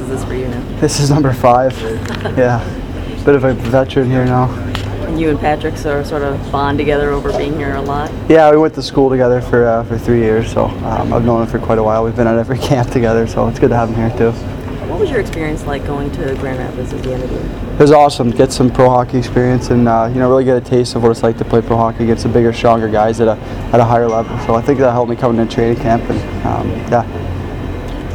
is this for you now? This is number five. Yeah, bit of a veteran here now. And you and Patrick sort of, sort of bond together over being here a lot. Yeah, we went to school together for uh, for three years, so um, I've known him for quite a while. We've been at every camp together, so it's good to have him here too. What was your experience like going to Grand Rapids at the end of the year? It was awesome get some pro hockey experience and uh, you know really get a taste of what it's like to play pro hockey against the bigger, stronger guys at a at a higher level. So I think that helped me coming into training camp, and um, yeah,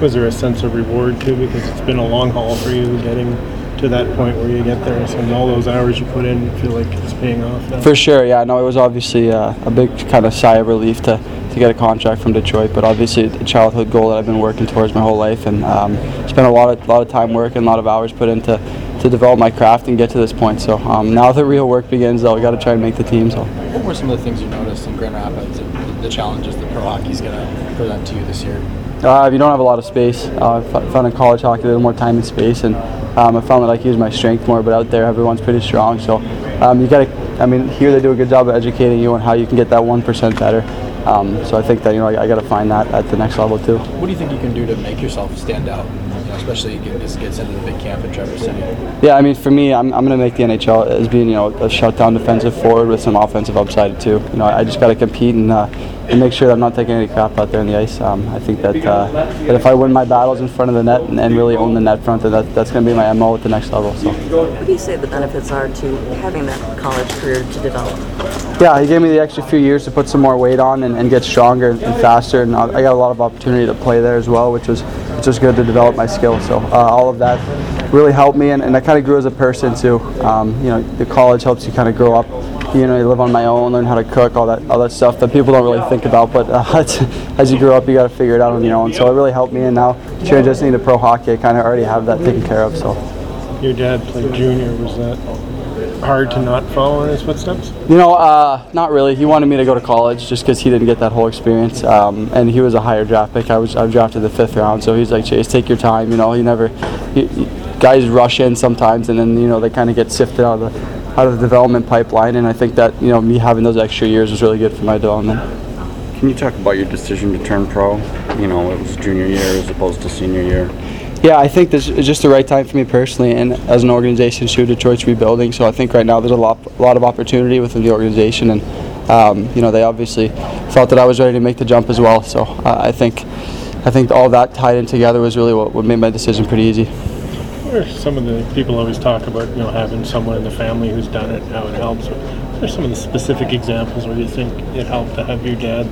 Was there a sense of reward too? Because it's been a long haul for you getting to that point where you get there. So and all those hours you put in, you feel like it's paying off now. For sure, yeah. No, it was obviously uh, a big kind of sigh of relief to, to get a contract from Detroit, but obviously a childhood goal that I've been working towards my whole life, and um, spent a lot of lot of time working, a lot of hours put into to develop my craft and get to this point. So um, now the real work begins. Though, I got to try and make the team. So. What were some of the things you noticed in Grand Rapids and the, the challenges that pro hockey's going to present to you this year? Uh, if you don't have a lot of space. Uh, I found in college hockey a little more time and space, and um, I found that I can use my strength more. But out there, everyone's pretty strong, so um, you got to. I mean, here they do a good job of educating you on how you can get that one percent better. Um, so I think that you know I, I got to find that at the next level too. What do you think you can do to make yourself stand out, especially getting this gets into the big camp in Traverse City? Yeah, I mean, for me, I'm, I'm going to make the NHL as being, you know, a shutdown defensive forward with some offensive upside too. You know, I just got to compete and, uh, and make sure that I'm not taking any crap out there on the ice. Um, I think that, uh, that if I win my battles in front of the net and, and really own the net front, then that, that's going to be my MO at the next level. So, What do you say the benefits are to having that college career to develop? yeah, he gave me the extra few years to put some more weight on and, and get stronger and faster, and I I got a lot of opportunity to play there as well, which was which was good to develop my skills. So uh, all of that really helped me, and, and I kind of grew as a person too. Um, you know, the college helps you kind of grow up. You know, you live on my own, learn how to cook, all that, all that stuff that people don't really think about. But uh, as you grow up, you got to figure it out on your own. So it really helped me, and now transitioning to pro hockey, I kind of already have that taken care of. So. Your dad played junior. Was that hard to not follow in his footsteps? You know, uh, not really. He wanted me to go to college just because he didn't get that whole experience, um, and he was a higher draft pick. I was I drafted the fifth round, so he's like, Chase, take your time. You know, he never. He, he- guys rush in sometimes, and then you know they kind of get sifted out of the out of the development pipeline. And I think that you know me having those extra years was really good for my development. Can you talk about your decision to turn pro? You know, it was junior year as opposed to senior year. Yeah, I think this is just the right time for me personally, and as an organization, too. Detroit's rebuilding, so I think right now there's a lot, a lot of opportunity within the organization, and um, you know they obviously felt that I was ready to make the jump as well. So uh, I think, I think all that tied in together was really what, what made my decision pretty easy. What are some of the people always talk about, you know, having someone in the family who's done it, and how it helps? What are some of the specific examples where you think it helped to have your dad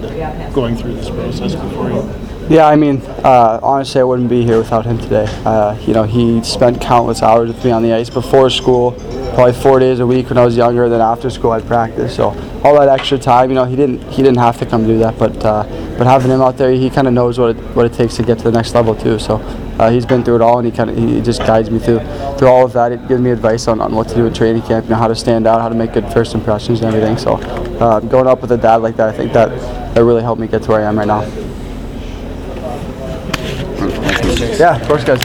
going through this process before you? Yeah, I mean, uh, honestly, I wouldn't be here without him today. Uh, you know, he spent countless hours with me on the ice before school, probably four days a week when I was younger. Then after school, I'd practice. So all that extra time, you know, he didn't he didn't have to come do that, but uh, but having him out there, he kind of knows what it, what it takes to get to the next level too. So uh, he's been through it all, and he kind of he just guides me through through all of that. It gives me advice on, on what to do at training camp, you know, how to stand out, how to make good first impressions, and everything. So uh, going up with a dad like that, I think that that really helped me get to where I am right now. Yeah, of course, guys.